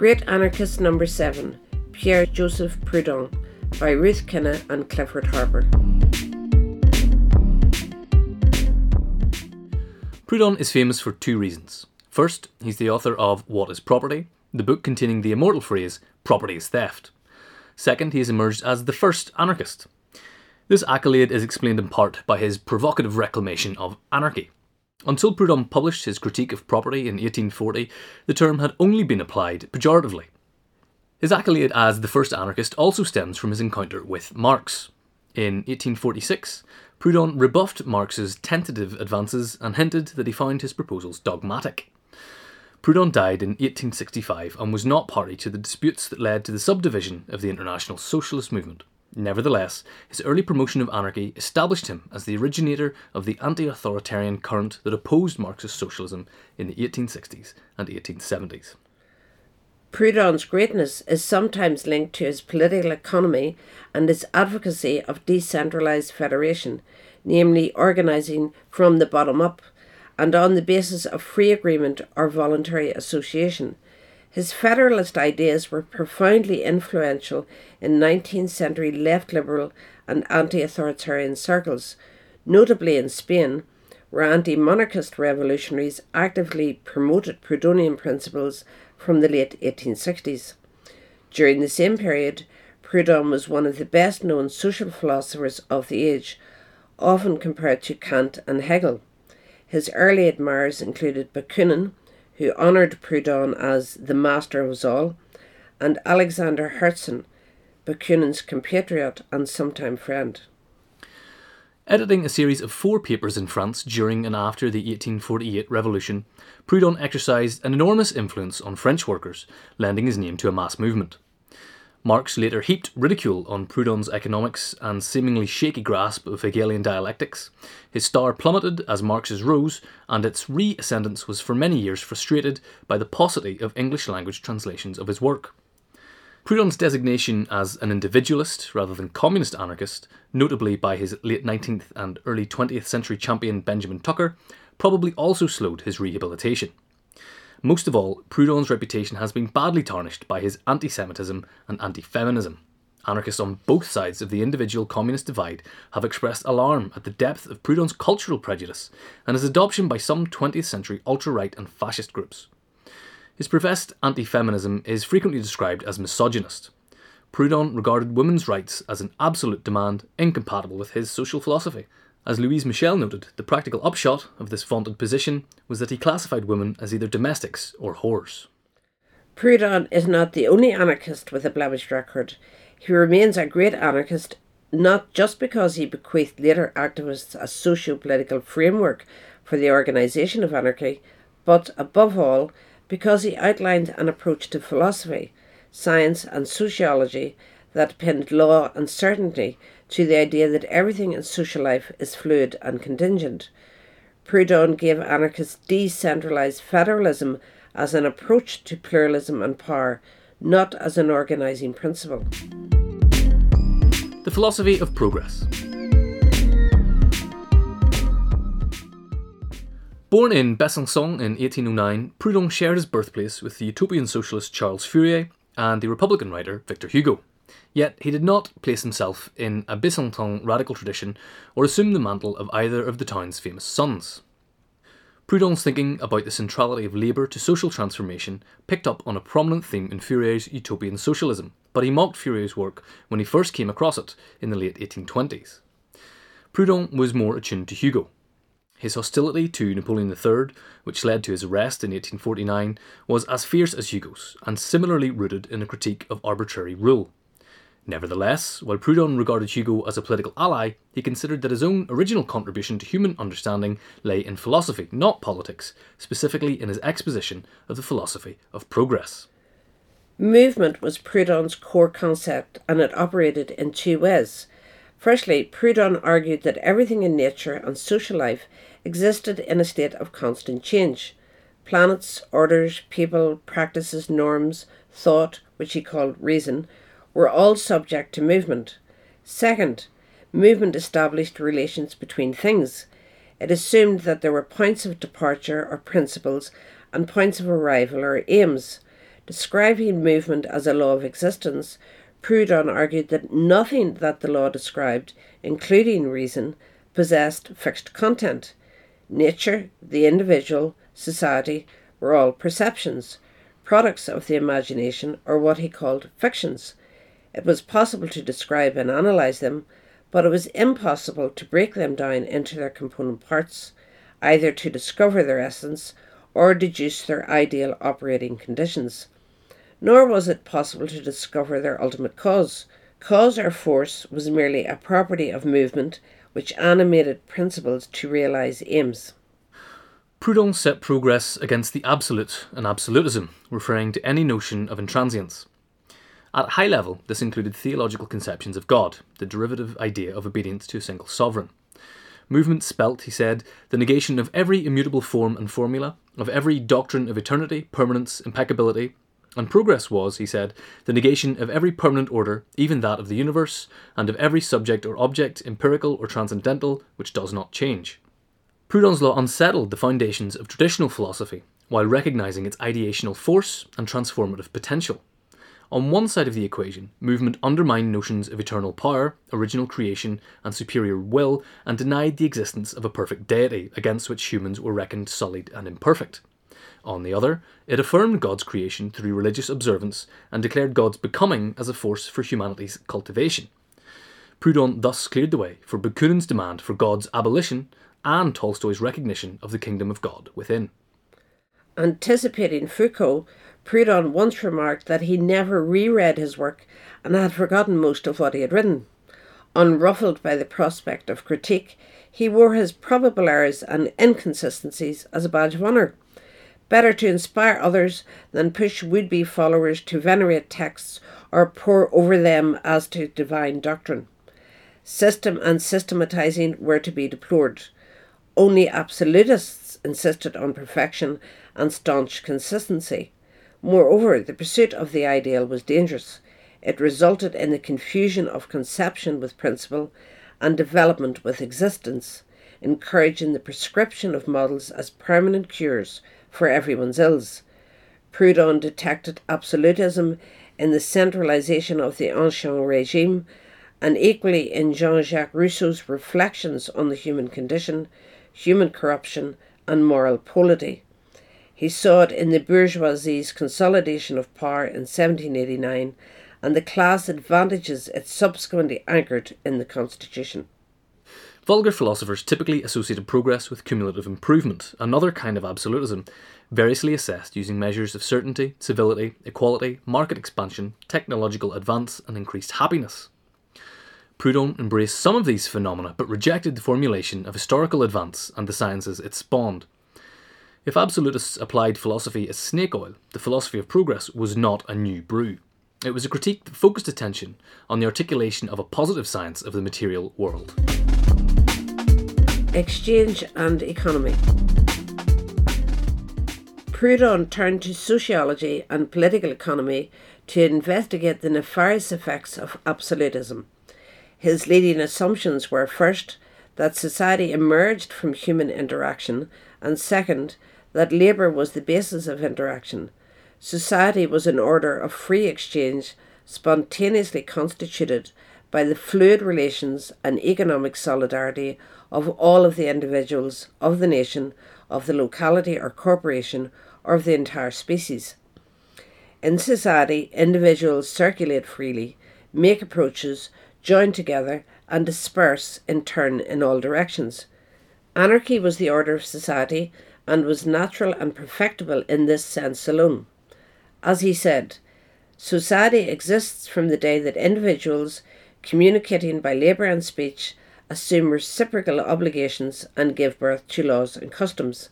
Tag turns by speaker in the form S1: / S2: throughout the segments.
S1: Great Anarchist Number 7 Pierre Joseph Proudhon by Ruth Kinna and Clifford Harper.
S2: Proudhon is famous for two reasons. First, he's the author of What is Property, the book containing the immortal phrase, property is theft. Second, he has emerged as the first anarchist. This accolade is explained in part by his provocative reclamation of anarchy. Until Proudhon published his critique of property in 1840, the term had only been applied pejoratively. His accolade as the first anarchist also stems from his encounter with Marx. In 1846, Proudhon rebuffed Marx's tentative advances and hinted that he found his proposals dogmatic. Proudhon died in 1865 and was not party to the disputes that led to the subdivision of the International Socialist Movement. Nevertheless, his early promotion of anarchy established him as the originator of the anti authoritarian current that opposed Marxist socialism in the 1860s and 1870s.
S1: Proudhon's greatness is sometimes linked to his political economy and his advocacy of decentralised federation, namely organising from the bottom up and on the basis of free agreement or voluntary association. His federalist ideas were profoundly influential in 19th century left liberal and anti authoritarian circles, notably in Spain, where anti monarchist revolutionaries actively promoted Proudhonian principles from the late 1860s. During the same period, Proudhon was one of the best known social philosophers of the age, often compared to Kant and Hegel. His early admirers included Bakunin, who honoured Proudhon as the master of us all, and Alexander Herzen, Bakunin's compatriot and sometime friend.
S2: Editing a series of four papers in France during and after the 1848 revolution, Proudhon exercised an enormous influence on French workers, lending his name to a mass movement. Marx later heaped ridicule on Proudhon's economics and seemingly shaky grasp of Hegelian dialectics. His star plummeted as Marx's rose, and its reascendance was for many years frustrated by the paucity of English language translations of his work. Proudhon's designation as an individualist rather than communist anarchist, notably by his late 19th and early 20th century champion Benjamin Tucker, probably also slowed his rehabilitation. Most of all, Proudhon's reputation has been badly tarnished by his anti Semitism and anti feminism. Anarchists on both sides of the individual communist divide have expressed alarm at the depth of Proudhon's cultural prejudice and his adoption by some 20th century ultra right and fascist groups. His professed anti feminism is frequently described as misogynist. Proudhon regarded women's rights as an absolute demand incompatible with his social philosophy, as Louise Michel noted, the practical upshot of this vaunted position was that he classified women as either domestics or whores.
S1: Proudhon is not the only anarchist with a blemished record. He remains a great anarchist not just because he bequeathed later activists a socio political framework for the organisation of anarchy, but above all because he outlined an approach to philosophy, science, and sociology that pinned law and certainty to the idea that everything in social life is fluid and contingent. Proudhon gave anarchists decentralised federalism as an approach to pluralism and power, not as an organising principle.
S2: The philosophy of progress. Born in Besançon in 1809, Proudhon shared his birthplace with the utopian socialist Charles Fourier and the Republican writer Victor Hugo. Yet he did not place himself in a Besançon radical tradition or assume the mantle of either of the town's famous sons. Proudhon's thinking about the centrality of labour to social transformation picked up on a prominent theme in Fourier's utopian socialism, but he mocked Fourier's work when he first came across it in the late 1820s. Proudhon was more attuned to Hugo. His hostility to Napoleon III, which led to his arrest in 1849, was as fierce as Hugo's, and similarly rooted in a critique of arbitrary rule. Nevertheless, while Proudhon regarded Hugo as a political ally, he considered that his own original contribution to human understanding lay in philosophy, not politics, specifically in his exposition of the philosophy of progress.
S1: Movement was Proudhon's core concept, and it operated in two ways. Firstly, Proudhon argued that everything in nature and social life existed in a state of constant change. Planets, orders, people, practices, norms, thought, which he called reason, were all subject to movement. Second, movement established relations between things. It assumed that there were points of departure or principles and points of arrival or aims. Describing movement as a law of existence, Proudhon argued that nothing that the law described, including reason, possessed fixed content. Nature, the individual, society were all perceptions, products of the imagination, or what he called fictions. It was possible to describe and analyse them, but it was impossible to break them down into their component parts, either to discover their essence or deduce their ideal operating conditions. Nor was it possible to discover their ultimate cause. Cause or force was merely a property of movement which animated principles to realise aims.
S2: Proudhon set progress against the absolute and absolutism, referring to any notion of intransience. At high level, this included theological conceptions of God, the derivative idea of obedience to a single sovereign. Movement spelt, he said, the negation of every immutable form and formula, of every doctrine of eternity, permanence, impeccability, and progress was, he said, the negation of every permanent order, even that of the universe, and of every subject or object, empirical or transcendental, which does not change. Proudhon's law unsettled the foundations of traditional philosophy, while recognising its ideational force and transformative potential. On one side of the equation, movement undermined notions of eternal power, original creation, and superior will, and denied the existence of a perfect deity against which humans were reckoned sullied and imperfect. On the other, it affirmed God's creation through religious observance and declared God's becoming as a force for humanity's cultivation. Proudhon thus cleared the way for Bakunin's demand for God's abolition and Tolstoy's recognition of the kingdom of God within.
S1: Anticipating Foucault, Proudhon once remarked that he never reread his work and had forgotten most of what he had written. Unruffled by the prospect of critique, he wore his probable errors and inconsistencies as a badge of honour. Better to inspire others than push would be followers to venerate texts or pore over them as to divine doctrine. System and systematizing were to be deplored. Only absolutists insisted on perfection and staunch consistency. Moreover, the pursuit of the ideal was dangerous. It resulted in the confusion of conception with principle and development with existence, encouraging the prescription of models as permanent cures for everyone's ills. Proudhon detected absolutism in the centralization of the ancien regime, and equally in Jean Jacques Rousseau's reflections on the human condition, human corruption, and moral polity. He saw it in the bourgeoisie's consolidation of power in 1789 and the class advantages it subsequently anchored in the Constitution.
S2: Vulgar philosophers typically associated progress with cumulative improvement, another kind of absolutism, variously assessed using measures of certainty, civility, equality, market expansion, technological advance, and increased happiness. Proudhon embraced some of these phenomena but rejected the formulation of historical advance and the sciences it spawned. If absolutists applied philosophy as snake oil, the philosophy of progress was not a new brew. It was a critique that focused attention on the articulation of a positive science of the material world.
S1: Exchange and economy. Proudhon turned to sociology and political economy to investigate the nefarious effects of absolutism. His leading assumptions were first, that society emerged from human interaction, and second, that labour was the basis of interaction. Society was an order of free exchange, spontaneously constituted by the fluid relations and economic solidarity of all of the individuals of the nation, of the locality or corporation, or of the entire species. In society, individuals circulate freely, make approaches, join together, and disperse in turn in all directions. Anarchy was the order of society and was natural and perfectible in this sense alone. As he said, society exists from the day that individuals, communicating by labour and speech, assume reciprocal obligations and give birth to laws and customs.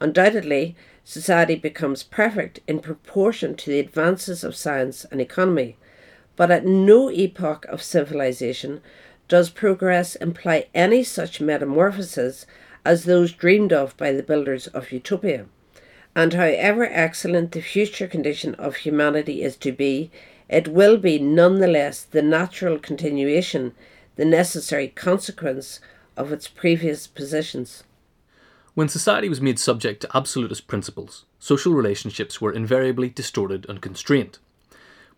S1: Undoubtedly, society becomes perfect in proportion to the advances of science and economy, but at no epoch of civilization does progress imply any such metamorphosis as those dreamed of by the builders of utopia. And however excellent the future condition of humanity is to be, it will be nonetheless the natural continuation, the necessary consequence of its previous positions.
S2: When society was made subject to absolutist principles, social relationships were invariably distorted and constrained.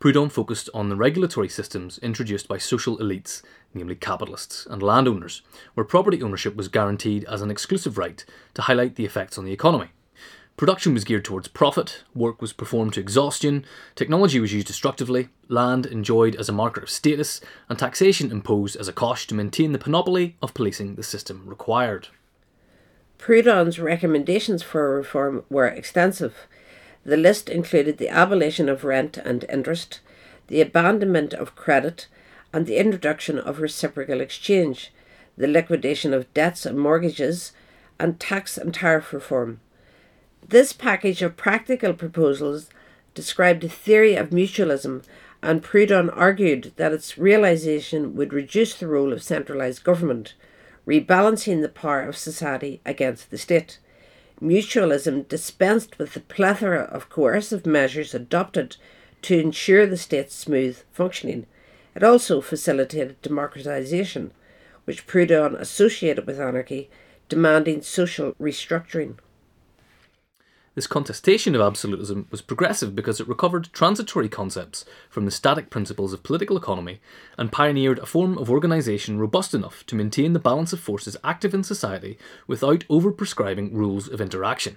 S2: Proudhon focused on the regulatory systems introduced by social elites, namely capitalists and landowners, where property ownership was guaranteed as an exclusive right to highlight the effects on the economy. Production was geared towards profit, work was performed to exhaustion, technology was used destructively, land enjoyed as a marker of status, and taxation imposed as a cost to maintain the panoply of policing the system required.
S1: Proudhon's recommendations for reform were extensive. The list included the abolition of rent and interest, the abandonment of credit, and the introduction of reciprocal exchange, the liquidation of debts and mortgages, and tax and tariff reform. This package of practical proposals described a theory of mutualism, and Proudhon argued that its realization would reduce the role of centralized government rebalancing the power of society against the state. Mutualism dispensed with the plethora of coercive measures adopted to ensure the state's smooth functioning. It also facilitated democratization, which Proudhon associated with anarchy, demanding social restructuring.
S2: This contestation of absolutism was progressive because it recovered transitory concepts from the static principles of political economy and pioneered a form of organisation robust enough to maintain the balance of forces active in society without over prescribing rules of interaction.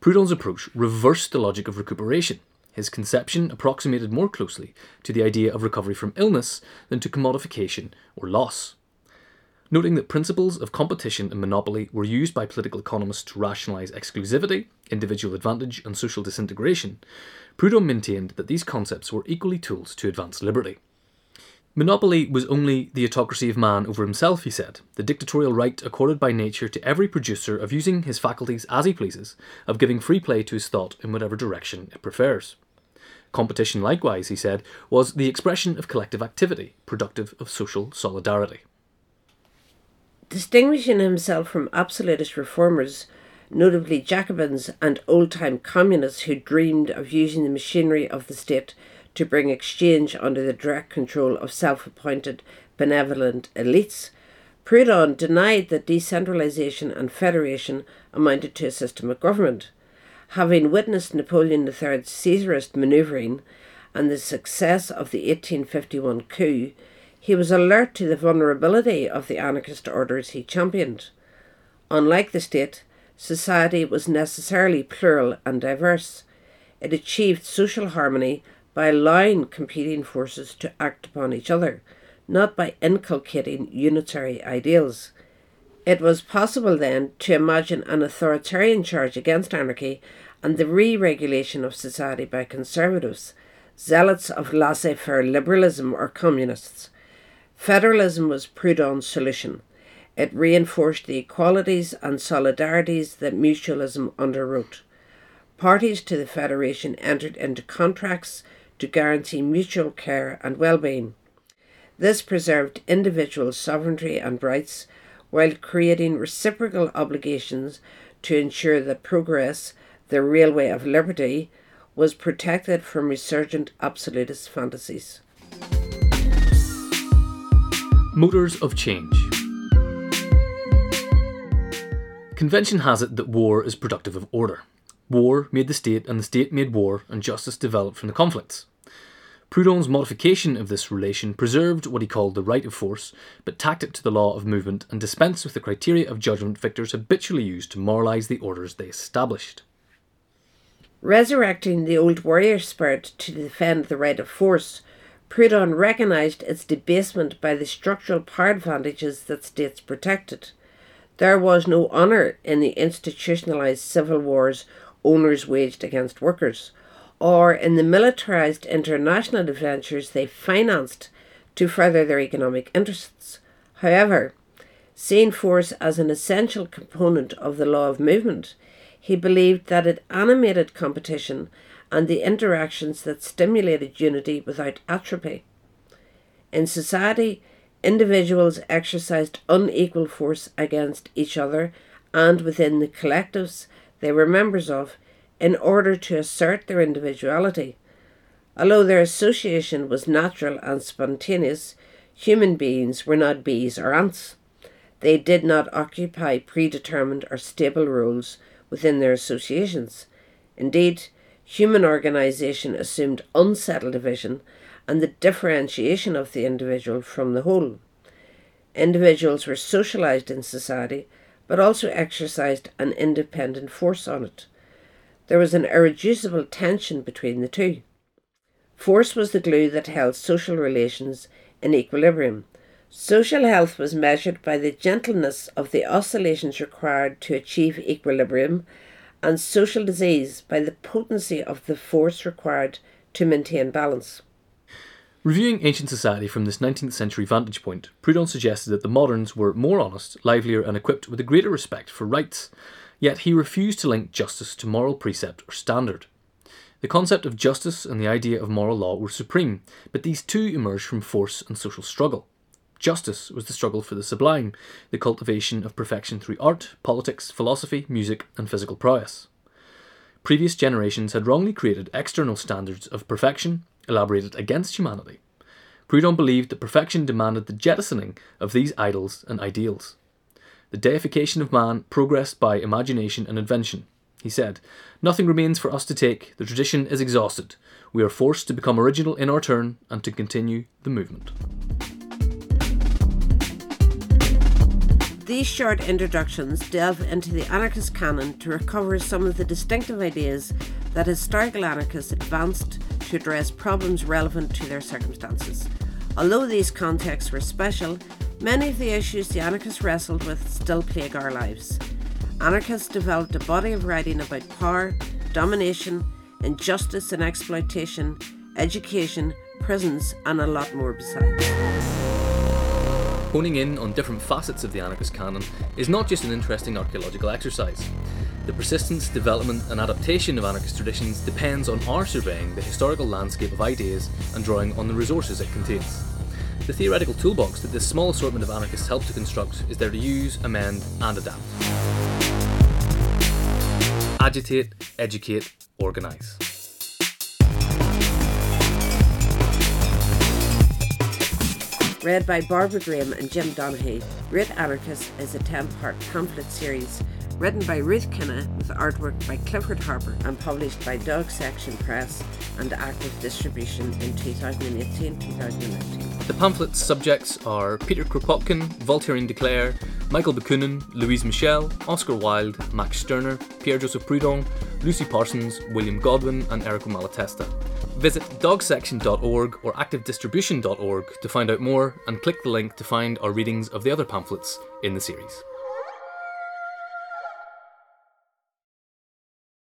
S2: Proudhon's approach reversed the logic of recuperation. His conception approximated more closely to the idea of recovery from illness than to commodification or loss noting that principles of competition and monopoly were used by political economists to rationalise exclusivity, individual advantage, and social disintegration, Proudhon maintained that these concepts were equally tools to advance liberty. Monopoly was only the autocracy of man over himself, he said, the dictatorial right accorded by nature to every producer of using his faculties as he pleases, of giving free play to his thought in whatever direction it prefers. Competition, likewise, he said, was the expression of collective activity, productive of social solidarity.
S1: Distinguishing himself from absolutist reformers, notably Jacobins and old time communists who dreamed of using the machinery of the state to bring exchange under the direct control of self appointed benevolent elites, Proudhon denied that decentralisation and federation amounted to a system of government. Having witnessed Napoleon III's Caesarist manoeuvring and the success of the 1851 coup, he was alert to the vulnerability of the anarchist orders he championed. Unlike the state, society was necessarily plural and diverse. It achieved social harmony by allowing competing forces to act upon each other, not by inculcating unitary ideals. It was possible then to imagine an authoritarian charge against anarchy and the re regulation of society by conservatives, zealots of laissez faire liberalism or communists. Federalism was Proudhon's solution. It reinforced the equalities and solidarities that mutualism underwrote. Parties to the Federation entered into contracts to guarantee mutual care and well being. This preserved individual sovereignty and rights while creating reciprocal obligations to ensure that progress, the railway of liberty, was protected from resurgent absolutist fantasies.
S2: Motors of change. Convention has it that war is productive of order. War made the state, and the state made war, and justice developed from the conflicts. Proudhon's modification of this relation preserved what he called the right of force, but tacked it to the law of movement and dispensed with the criteria of judgment victors habitually used to moralise the orders they established.
S1: Resurrecting the old warrior spirit to defend the right of force Proudhon recognised its debasement by the structural power advantages that states protected. There was no honour in the institutionalised civil wars owners waged against workers, or in the militarised international adventures they financed to further their economic interests. However, seeing force as an essential component of the law of movement, he believed that it animated competition and the interactions that stimulated unity without atrophy. In society, individuals exercised unequal force against each other and within the collectives they were members of in order to assert their individuality. Although their association was natural and spontaneous, human beings were not bees or ants. They did not occupy predetermined or stable roles within their associations. Indeed, human organisation assumed unsettled division and the differentiation of the individual from the whole. Individuals were socialised in society, but also exercised an independent force on it. There was an irreducible tension between the two. Force was the glue that held social relations in equilibrium. Social health was measured by the gentleness of the oscillations required to achieve equilibrium, and social disease by the potency of the force required to maintain balance.
S2: Reviewing ancient society from this 19th century vantage point, Proudhon suggested that the moderns were more honest, livelier, and equipped with a greater respect for rights, yet he refused to link justice to moral precept or standard. The concept of justice and the idea of moral law were supreme, but these too emerged from force and social struggle. Justice was the struggle for the sublime, the cultivation of perfection through art, politics, philosophy, music, and physical prowess. Previous generations had wrongly created external standards of perfection elaborated against humanity. Proudhon believed that perfection demanded the jettisoning of these idols and ideals. The deification of man progressed by imagination and invention. He said, Nothing remains for us to take, the tradition is exhausted. We are forced to become original in our turn and to continue the movement.
S1: These short introductions delve into the anarchist canon to recover some of the distinctive ideas that historical anarchists advanced to address problems relevant to their circumstances. Although these contexts were special, many of the issues the anarchists wrestled with still plague our lives. Anarchists developed a body of writing about power, domination, injustice and exploitation, education, prisons, and a lot more besides.
S2: Honing in on different facets of the anarchist canon is not just an interesting archaeological exercise. The persistence, development, and adaptation of anarchist traditions depends on our surveying the historical landscape of ideas and drawing on the resources it contains. The theoretical toolbox that this small assortment of anarchists help to construct is there to use, amend, and adapt. Agitate, educate, organise.
S1: Read by Barbara Graham and Jim Donaghy, Great Anarchist is a 10 part pamphlet series written by Ruth Kinna with artwork by Clifford Harper and published by Dog Section Press and Active Distribution in 2018-2019.
S2: The pamphlet's subjects are Peter Kropotkin, Voltairine de Cleyre, Michael Bakunin, Louise Michel, Oscar Wilde, Max Stirner, Pierre-Joseph Proudhon, Lucy Parsons, William Godwin and Errico Malatesta. Visit dogsection.org or activedistribution.org to find out more and click the link to find our readings of the other pamphlets in the series.